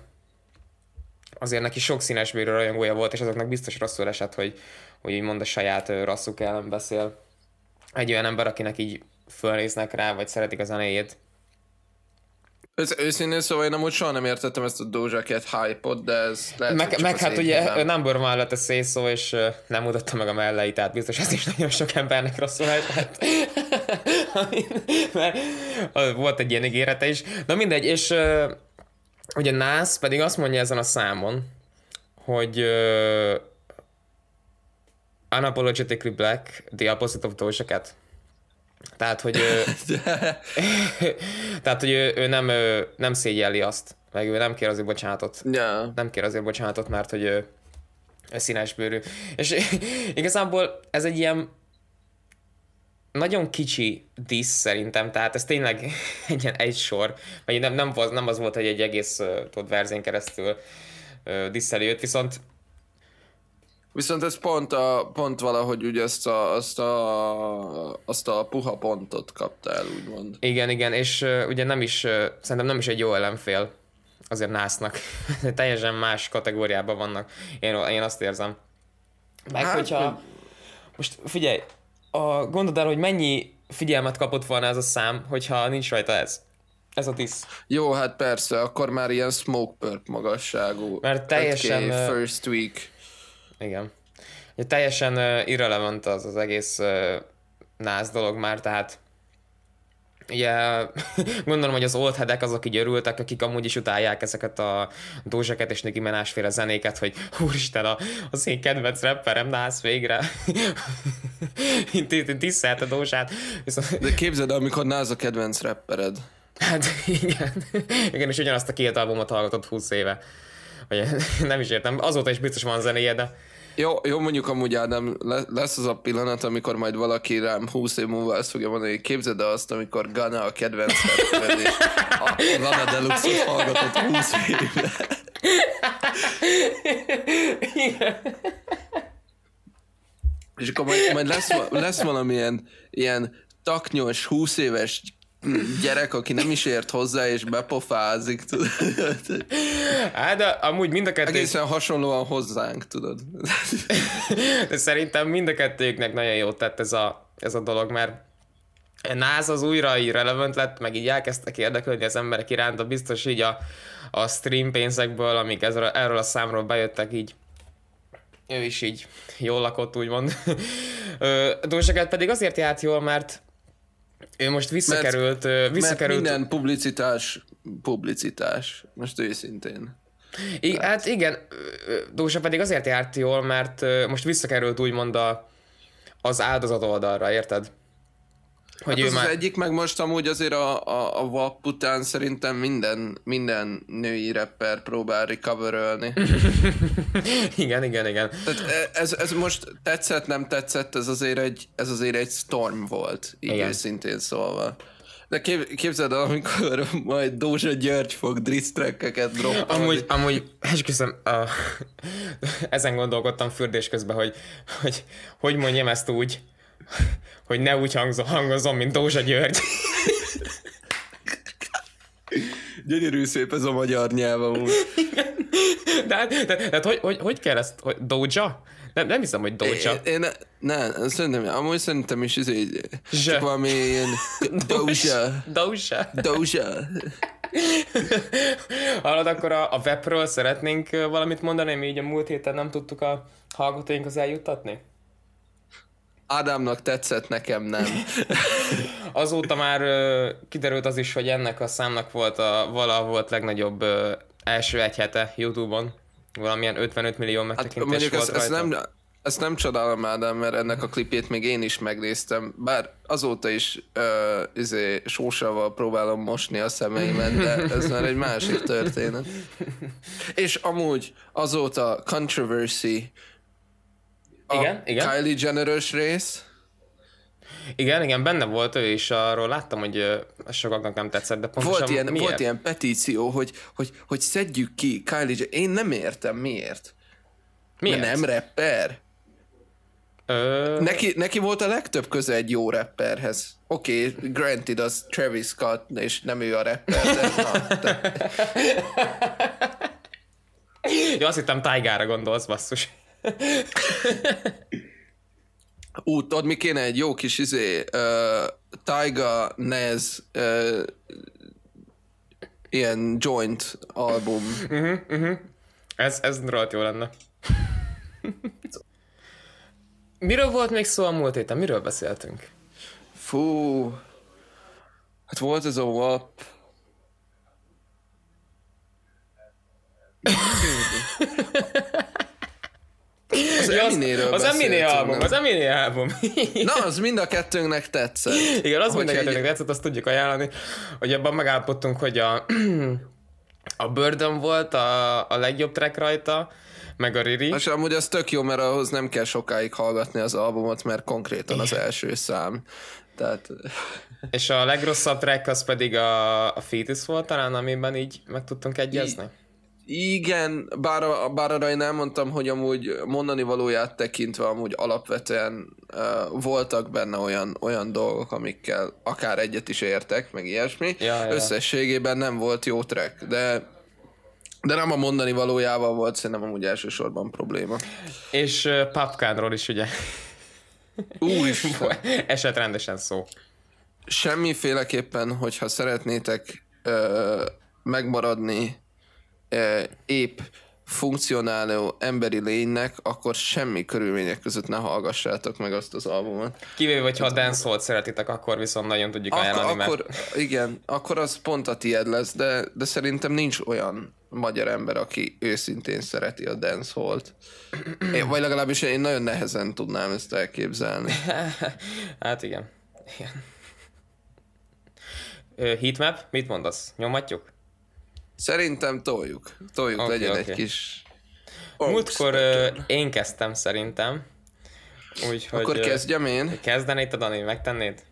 azért neki sok színesbőrű rajongója volt, és azoknak biztos rosszul esett, hogy, hogy úgymond a saját rasszuk ellen beszél. Egy olyan ember, akinek így fölnéznek rá, vagy szeretik a zenéjét. Őszintén szóval én amúgy soha nem értettem ezt a Doja Cat hype-ot, de ez lehet, Meg, meg hát ugye hibám. number one lett a szészó, és nem mutatta meg a mellei, tehát biztos ez is nagyon sok embernek rosszul esett. Mert volt egy ilyen ígérete is. Na mindegy, és ugye Nász pedig azt mondja ezen a számon, hogy uh, unapologetically black, the opposite of Doja Cat. Tehát, hogy, ö, tehát, hogy ő, ő nem, ö, nem szégyelli azt, meg ő nem kér azért bocsánatot Ja. nem kér azért bocsánatot, mert hogy ő, ő színes bőrű. És igazából ez egy ilyen nagyon kicsi disz szerintem, tehát ez tényleg egy ilyen egy sor, vagy nem, nem, az, nem az volt, hogy egy egész tudod, verzén keresztül disszeli őt, viszont Viszont ez pont, a, pont valahogy ugye ezt a, azt, a, azt a puha pontot kapta el, úgymond. igen, igen, és uh, ugye nem is, uh, szerintem nem is egy jó ellenfél azért násznak. Teljesen más kategóriában vannak. Én, én azt érzem. Meg Hát, hogyha... Most figyelj, a, gondold el, hogy mennyi figyelmet kapott volna ez a szám, hogyha nincs rajta ez. Ez a disz. Jó, hát persze, akkor már ilyen smoke perp magasságú. Mert teljesen, 5K ö, first week. Igen. Ugye teljesen uh, irrelevant az az egész uh, nász dolog már, tehát ugye gondolom, hogy az old headek azok így örültek, akik amúgy is utálják ezeket a dózseket és Nicki Minaj féle zenéket, hogy úristen, a, az én kedvenc rapperem, nász végre. Tisztelt a dózsát. Viszont... De képzeld, amikor nász a kedvenc rappered. Hát igen. Igen, és ugyanazt a két albumot hallgatott 20 éve. Vagy nem is értem, azóta is biztos van zenéje, de jó, jó, mondjuk amúgy Ádám, lesz az a pillanat, amikor majd valaki rám 20 év múlva ezt fogja mondani, hogy képzeld azt, amikor Gana a kedvenc és a Gana Deluxe-ot hallgatott 20 éve. És akkor majd, majd lesz, lesz valamilyen ilyen taknyos, 20 éves gyerek, aki nem is ért hozzá, és bepofázik, tudod. Hát, de amúgy mind a kettő... Egészen hasonlóan hozzánk, tudod. De szerintem mind a kettőknek nagyon jót tett ez a, ez a dolog, mert NAS az újra így relevant lett, meg így elkezdtek érdeklődni az emberek iránt, de biztos így a, a stream pénzekből, amik ezről, erről a számról bejöttek így ő is így jól lakott, úgymond. Dózseket pedig azért járt jól, mert ő most visszakerült... Mert, visszakerült... Mert minden publicitás, publicitás, most őszintén. I, hát. hát igen, Dósa pedig azért járt jól, mert most visszakerült úgymond a, az áldozat oldalra, érted? Hogy hát az, már... az egyik, meg most amúgy azért a, a, a WAP után szerintem minden, minden női rapper próbál recoverölni. igen, igen, igen. Tehát e, ez, ez most tetszett, nem tetszett, ez azért egy, ez azért egy storm volt, így igen. őszintén szólva. De kép, képzeld el, amikor majd Dózsa György fog drisztrekkeket droppolni. Amúgy, amúgy esküszöm, uh, ezen gondolkodtam fürdés közben, hogy, hogy hogy mondjam ezt úgy, hogy ne úgy hangzom, hangozom, mint Dózsa György. Gyönyörű szép ez a magyar nyelv amúgy. De, hát, de, de, de hogy, hogy, hogy kell ezt? Hogy, Doja? Nem, nem hiszem, hogy Doja. Én, én ne, szerintem, amúgy szerintem is ez egy, csak valami ilyen Doja. Doja. Doja. Hallod, akkor a, a webről szeretnénk valamit mondani, mi így a múlt héten nem tudtuk a hallgatóinkhoz eljuttatni? Ádámnak tetszett, nekem nem. Azóta már ö, kiderült az is, hogy ennek a számnak volt a vala volt legnagyobb ö, első egy hete Youtube-on. Valamilyen 55 millió megtekintés hát, volt ezt, rajta. Ezt nem, ezt nem csodálom, Ádám, mert ennek a klipét még én is megnéztem, bár azóta is uh, izé, sósával próbálom mosni a szemeimet, de ez már egy másik történet. És amúgy azóta Controversy igen, igen. Kylie jenner rész. Igen, igen, benne volt ő, és arról láttam, hogy sokaknak nem tetszett, de pontosan volt ilyen, miért? Volt ilyen petíció, hogy, hogy, hogy szedjük ki Kylie Jenner. Én nem értem, miért. Miért? Mert nem rapper. Ö... Neki, neki volt a legtöbb köze egy jó rapperhez. Oké, okay, granted, az Travis Scott, és nem ő a rapper, de... na, de... ja, azt hittem Tygára gondolsz, basszus. Ú, tudod, mi kéne egy jó kis izé, uh, Taiga Nez uh, ilyen joint album. Uh-huh, uh-huh. Ez, ez rohadt jó lenne. Miről volt még szó a múlt héten? Miről beszéltünk? Fú, hát volt ez a WAP. Az ja, Eminéről Az Eminé album, az Eminé album. Na, az mind a kettőnknek tetszett. Igen, az mind a kettőnknek egy... tetszett, azt tudjuk ajánlani, hogy abban megállapodtunk, hogy a, a Burden volt a, a legjobb track rajta, meg a Riri. És amúgy az tök jó, mert ahhoz nem kell sokáig hallgatni az albumot, mert konkrétan az első szám. Tehát... És a legrosszabb track az pedig a, a Fetus volt talán, amiben így meg tudtunk egyezni? I- igen, bár, bár arra én elmondtam, hogy amúgy mondani valóját tekintve amúgy alapvetően uh, voltak benne olyan, olyan dolgok, amikkel akár egyet is értek, meg ilyesmi. Ja, ja. Összességében nem volt jó track, de de nem a mondani valójával volt szerintem amúgy elsősorban probléma. És uh, Papkánról is ugye. is. Eset rendesen szó. Semmiféleképpen, hogyha szeretnétek uh, megmaradni épp funkcionáló emberi lénynek, akkor semmi körülmények között ne hallgassátok meg azt az albumot. Kivéve, hogy ha a dancehall szeretitek, akkor viszont nagyon tudjuk ajánlani, Ak- akkor, mert... igen, akkor az pont a tied lesz, de, de szerintem nincs olyan magyar ember, aki őszintén szereti a dancehall-t. Én, vagy legalábbis én nagyon nehezen tudnám ezt elképzelni. hát igen. igen. Heatmap, mit mondasz? Nyomatjuk? Szerintem toljuk. Toljuk, okay, legyen okay. egy kis... Múltkor uh, én kezdtem szerintem. Úgyhogy, akkor kezdjem én. Kezdenéd, Dani, megtennéd?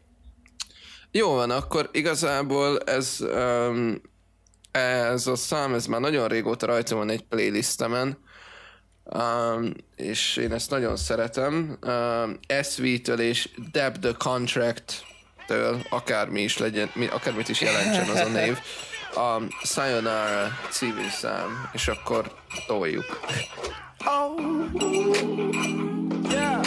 Jó van, akkor igazából ez, um, ez a szám, ez már nagyon régóta rajta van egy playlistemen, um, és én ezt nagyon szeretem. Um, SV-től és Deb the Contract-től, akármi is legyen, akármit is jelentsen az a név. a Sayonara című szám, és akkor toljuk. Oh, yeah.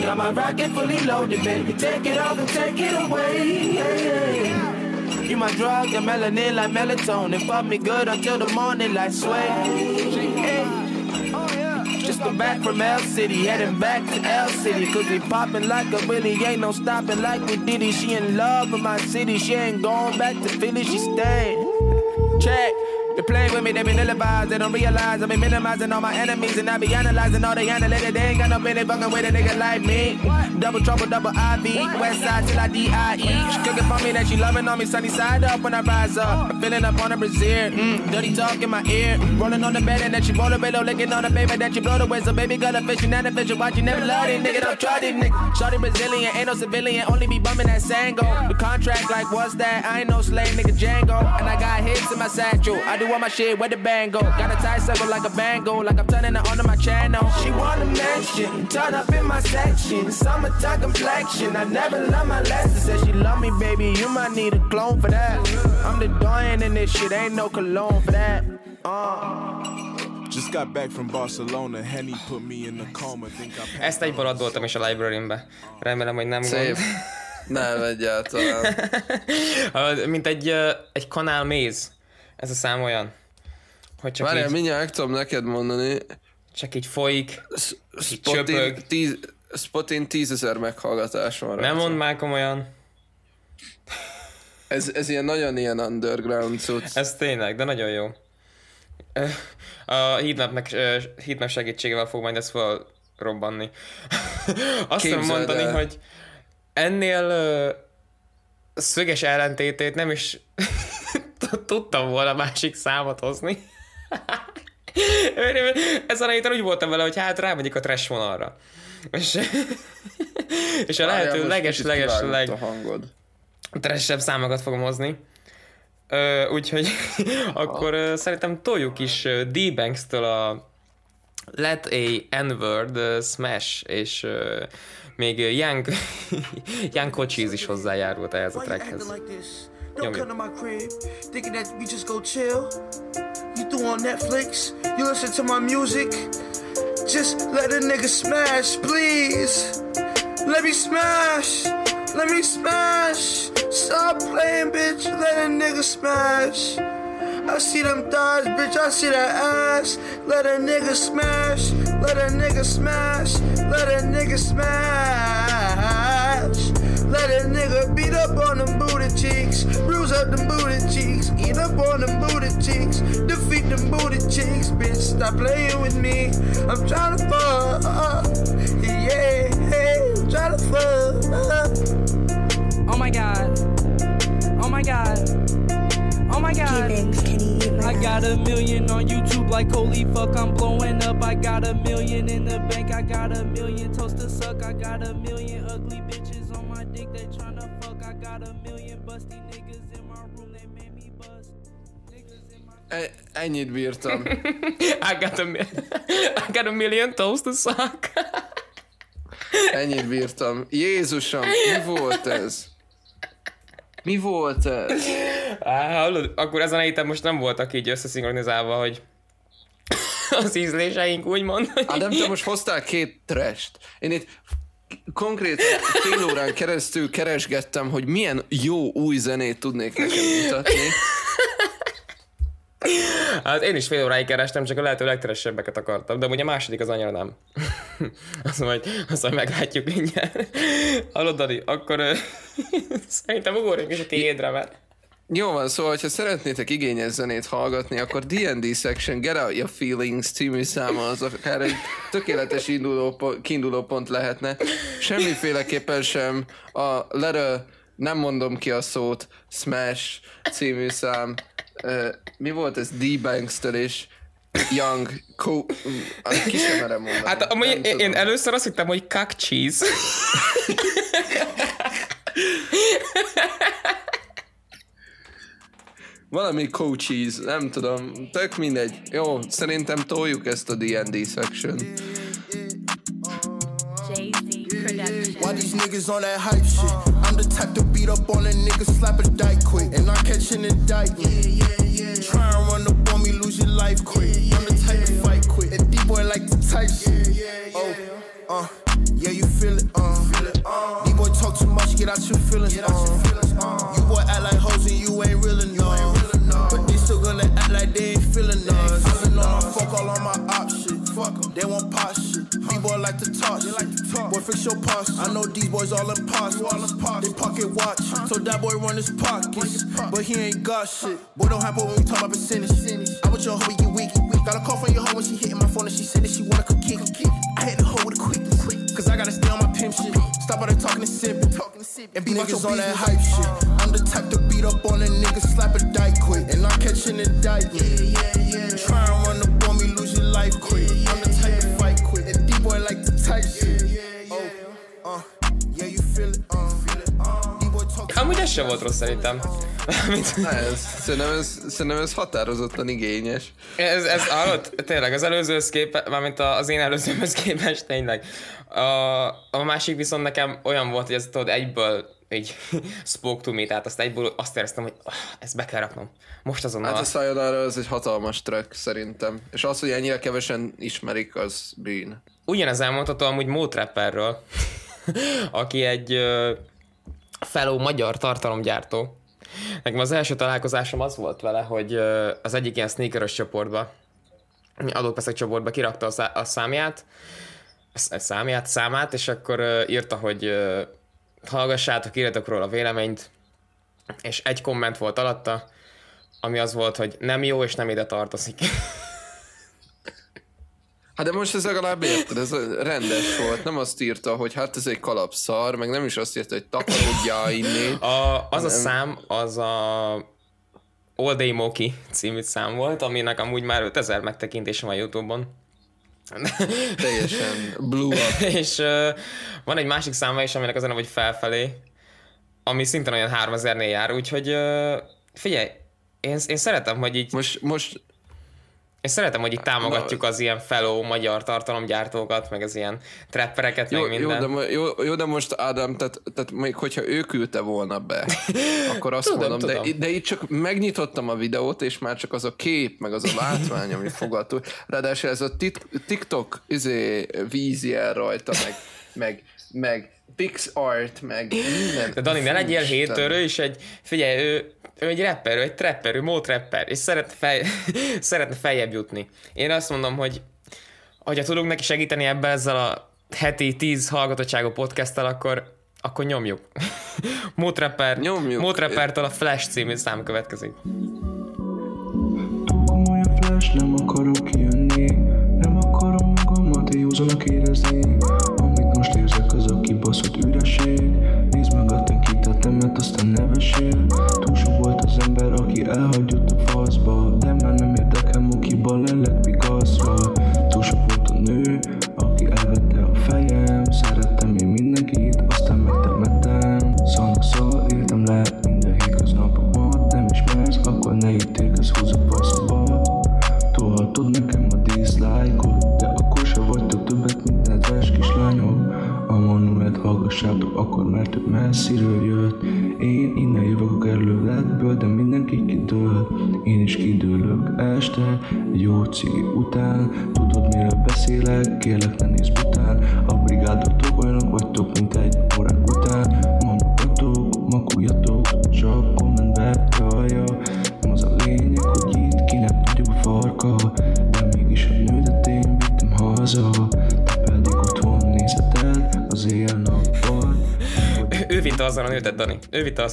Got my rocket fully loaded, baby. Take it off and take it away. Yeah. You my drug, the melanin like melatonin. Fuck me good until the morning like sway. Just come back from L City, heading back to L City. Cause we popping like a Willie, ain't no stopping like we did it. She in love with my city, she ain't going back to Philly, she staying. Check. They play with me, they be vibes, they don't realize I be minimizing all my enemies and I be analyzing all they analytics. They ain't got no business fucking with a nigga like me. Double trouble, double IV, west side till I D-I-E. She cooking for me that she loving on me, sunny side up when I rise up. I'm feeling up on a brazier, mm, dirty talk in my ear. Rolling on the bed and then she roll a below, licking on the baby that she blow the. So baby got a fish that a fish, watch you never love it, nigga. Don't try this, nigga. Shorty Brazilian, ain't no civilian, only be bumming that Sango. The contract like what's that? I ain't no slave, nigga Django. And I got hits in my satchel. I do all my shit, where the band go? Got a tight circle like a bango, like I'm turning it onto my channel. She want a mansion, turn up in my section. Summertime complexion, I never love my lessons. Said she love me, baby, you might need a clone for that. I'm the doyen in this shit, ain't no cologne for that. Uh. Just got back from Barcelona, Henny put me in a coma. Think I Ezt egyből adoltam is a library-be. Remélem, hogy nem Szép. gond. Nem, egyáltalán. Mint egy, egy kanál méz. Ez a szám olyan. Hogy csak Várjál, így... mindjárt tudom neked mondani. Csak így folyik, csöpög. Tíz, Spotin tízezer meghallgatás van Nem mondd már komolyan. Ez, ez ilyen nagyon ilyen underground cucc. Ez tényleg, de nagyon jó. A heatmap, heatmap segítségével fog majd ezt felrobbanni. Azt tudom mondani, el. hogy ennél szöges ellentétét nem is tudtam volna másik számot hozni. Ezen a héten úgy voltam vele, hogy hát rámegyek a trash vonalra. És, és a lehető leges-leges leg... A hangod. Trashebb számokat fogom hozni. úgyhogy akkor uh, szerintem toljuk is D-Banks-től a Let a N-word uh, smash, és uh, még Young, Young Cochise is hozzájárult ehhez a trackhez. Don't come to my crib thinking that we just go chill. You threw on Netflix, you listen to my music. Just let a nigga smash, please. Let me smash, let me smash. Stop playing, bitch, let a nigga smash. I see them thighs, bitch, I see that ass. Let a nigga smash, let a nigga smash, let a nigga smash. Let a nigga beat up on them booty cheeks, bruise up them booty cheeks, eat up on them booty cheeks, defeat them booty cheeks, bitch. Stop playing with me. I'm trying to fuck, yeah, hey, I'm trying to fuck. Oh my god, oh my god. Oh my god. I got a million on YouTube, like holy fuck, I'm blowing up. I got a million in the bank, I got a million toast to suck. I got a million ugly bitches got a million busty niggas in my room, they made me bust. E- ennyit bírtam. I, got a I got a million toast to suck. ennyit bírtam. Jézusom, mi volt ez? Mi volt ez? Á, hallod, akkor ezen a héten most nem voltak így összeszinkronizálva, hogy az ízléseink úgymond. Hát nem, te most hoztál két trest. Én itt konkrét fél órán keresztül keresgettem, hogy milyen jó új zenét tudnék neked mutatni. Hát én is fél óráig kerestem, csak a lehető legteresebbeket akartam, de ugye a második az annyira nem. azt majd, azt majd meglátjuk mindjárt. Hallod, Dani? Akkor szerintem ugorjunk is a tiédre, mert... Jó van, szóval, ha szeretnétek igényes zenét hallgatni, akkor D&D Section Get Out Your Feelings című száma az akár egy tökéletes induló, kiinduló pont lehetne. Semmiféleképpen sem a Letter, nem mondom ki a szót, Smash című szám. Uh, mi volt ez? D-Banks-től és Young, Co... Ki sem merem mondani. Hát amúgy én, tudom. én először azt hittem, hogy cock cheese. Valami coaches, nem tudom, tök mindegy. Jó, szerintem toljuk ezt a D&D section. Why these niggas on that hype shit? I'm the type to beat up on a nigga, slap a dike quick, and I'm catching indictment. Yeah, yeah, yeah. Try and run up on me, lose your life quick. I'm the type to fight quick. That D-boy like to type shit. Oh, uh, Fix your posture. I know these boys all imposters. They pocket watch. So that boy run his pockets. But he ain't got shit. Boy, don't happen when we talk about percentage. I with your hoe, you weak. Got a call from your hoe when she hitting my phone and she said that she wanna cook kick. I hit the hoe with a quick. Cause I gotta stay on my pimp shit. Stop all that talking and sipping. And be niggas on that hype shit. I'm the type to beat up on a nigga, slap a dike quick. And I'm catching indictment. Yeah, yeah, yeah. Try and run up on me, lose your life quick. Ez sem volt rossz szerintem. Na ez, szerintem, ez, szerintem ez határozottan igényes. Ez, ez hallott? Tényleg, az előzőhöz képest, mármint az én előzőhöz képest tényleg. A, a másik viszont nekem olyan volt, hogy ez tudod egyből így spoke to me, tehát azt egyből azt éreztem, hogy ah, ezt be kell raknom. Most azonnal. Hát a Sayonara az egy hatalmas track szerintem. És az, hogy ennyire kevesen ismerik, az bűn. Ugyanez elmondható amúgy Motrapperről, aki egy fellow magyar tartalomgyártó. Nekem az első találkozásom az volt vele, hogy az egyik ilyen sneakeres csoportba, adópeszek csoportba kirakta a, a számját, a sz- a számját, számát, és akkor írta, hogy hallgassátok, írjatok róla véleményt, és egy komment volt alatta, ami az volt, hogy nem jó, és nem ide tartozik. Hát de most ez legalább érted, ez rendes volt. Nem azt írta, hogy hát ez egy kalapszar, meg nem is azt írta, hogy takarodjál inni. A, az a szám, az a All Day Moki című szám volt, aminek amúgy már 5000 megtekintése van Youtube-on. Teljesen blew up. és uh, van egy másik száma is, aminek az a hogy felfelé, ami szintén olyan 3000-nél jár, úgyhogy uh, figyelj, én, én szeretem, hogy így, Most, most én szeretem, hogy így támogatjuk az ilyen fellow magyar tartalomgyártókat, meg az ilyen trappereket, jó, meg jó, minden. de, mo- jó, jó, de most Ádám, tehát, tehát még hogyha ő küldte volna be, akkor azt Tudom, mondom, tudom. De, de itt csak megnyitottam a videót, és már csak az a kép, meg az a látvány, ami fogadó. Ráadásul ez a TikTok izé, vízjel rajta, meg, meg, meg PixArt, meg minden. De Dani, ne legyél hétörő, és egy, figyelj, ő, ő egy rapper, ő egy trapper, ő mótrapper, és szeretne, fej, szeretne feljebb jutni. Én azt mondom, hogy hogyha tudunk neki segíteni ebbe ezzel a heti 10 hallgatottságú podcasttel, akkor, akkor nyomjuk. Mótrapper, Nyomjuk. Mótrappertől a Flash című szám következik. Flash, nem akarok kijönni Nem akarom magamat józanak érezni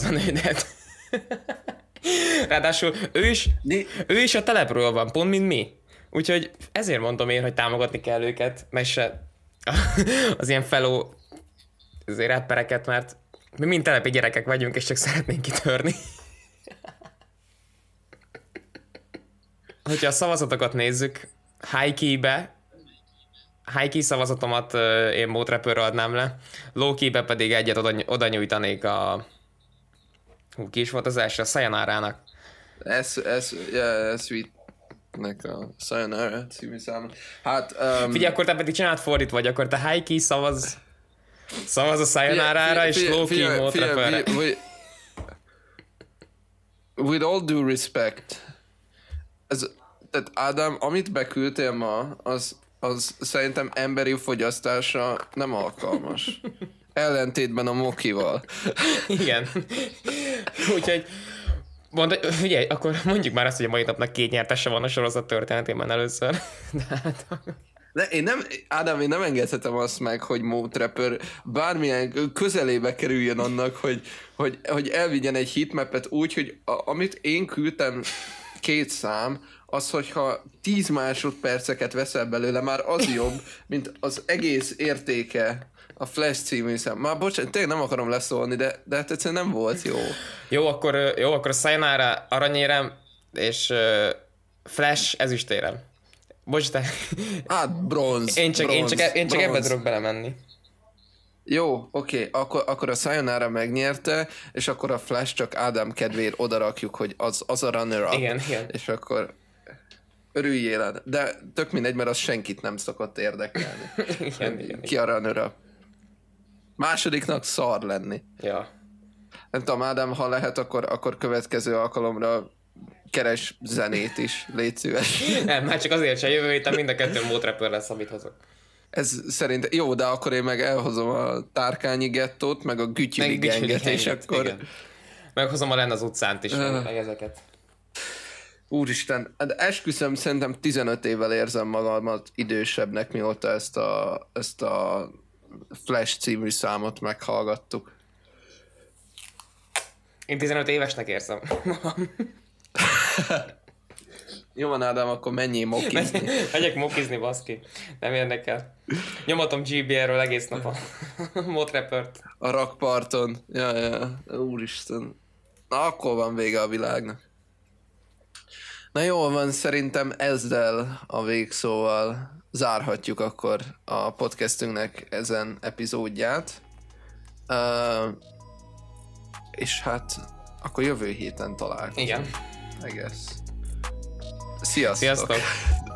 a nődet. Ráadásul ő is, ő is a telepről van, pont mint mi. Úgyhogy ezért mondom én, hogy támogatni kell őket, meg se az ilyen feló azért rappereket, mert mi mind telepi gyerekek vagyunk, és csak szeretnénk kitörni. Hogyha a szavazatokat nézzük, High-key-be, High-key szavazatomat én Motrapperre adnám le, Low-key-be pedig egyet oda, oda nyújtanék a... Hú, ki is volt az első? A Sayonara-nak. Ez, ez, yeah, ez nek a Sayonara című számon. Hát, um, Figyelj, akkor te pedig csináld fordít vagy, akkor te High-key szavaz, szavaz a Sayonara-ra, és Low-key Motrapperre. with, with all due respect, ez, tehát Ádám, amit beküldtél ma, az, az szerintem emberi fogyasztásra nem alkalmas. Ellentétben a mokival. Igen. Úgyhogy Mondd, figyelj, akkor mondjuk már azt, hogy a mai napnak két nyertese van a sorozat történetében először. De hát, De én nem, Ádám, én nem engedhetem azt meg, hogy Mo Trapper bármilyen közelébe kerüljön annak, hogy, hogy, hogy elvigyen egy hitmapet úgy, hogy a, amit én küldtem két szám, az, hogyha 10 másodperceket veszel belőle, már az jobb, mint az egész értéke a Flash című szám. Már bocsánat, tényleg nem akarom leszólni, de, de hát egyszerűen nem volt jó. jó, akkor, jó, akkor a Sayonara aranyérem, és uh, Flash ezüstérem. Bocs, te... Hát bronz. Én csak, én bronz, csak, én csak ebbe bronz. tudok belemenni. Jó, oké, akkor, akkor a Sayonara megnyerte, és akkor a Flash csak Ádám kedvéért odarakjuk, hogy az, az a runner-up. Igen, igen. És akkor örüljél. De tök mindegy, mert az senkit nem szokott érdekelni. Igen, igen, Ki a runner-up? Másodiknak szar lenni. Ja. Nem tudom, Ádám, ha lehet, akkor, akkor következő alkalomra keres zenét is, légy szíves. Nem, már csak azért sem jövő héten mind a kettő módrepör lesz, amit hozok. Ez szerint jó, de akkor én meg elhozom a tárkányi gettót, meg a gütyüli genget, és akkor... igen. Meghozom a len az utcánt is, meg ezeket. Úristen, de esküszöm, szerintem 15 évvel érzem magamat idősebbnek, mióta ezt a, ezt a Flash című számot meghallgattuk. Én 15 évesnek érzem. Jó van, Ádám, akkor menjél mokizni. Megyek mokizni, baszki. Nem érdekel. Nyomatom GBR-ről egész nap a motrepört. A rakparton. Ja, ja, úristen. Na, akkor van vége a világnak. Na jó van, szerintem ezzel a végszóval zárhatjuk akkor a podcastünknek ezen epizódját. Uh, és hát akkor jövő héten találkozunk. Igen. I guess. Sziasztok! Sziasztok!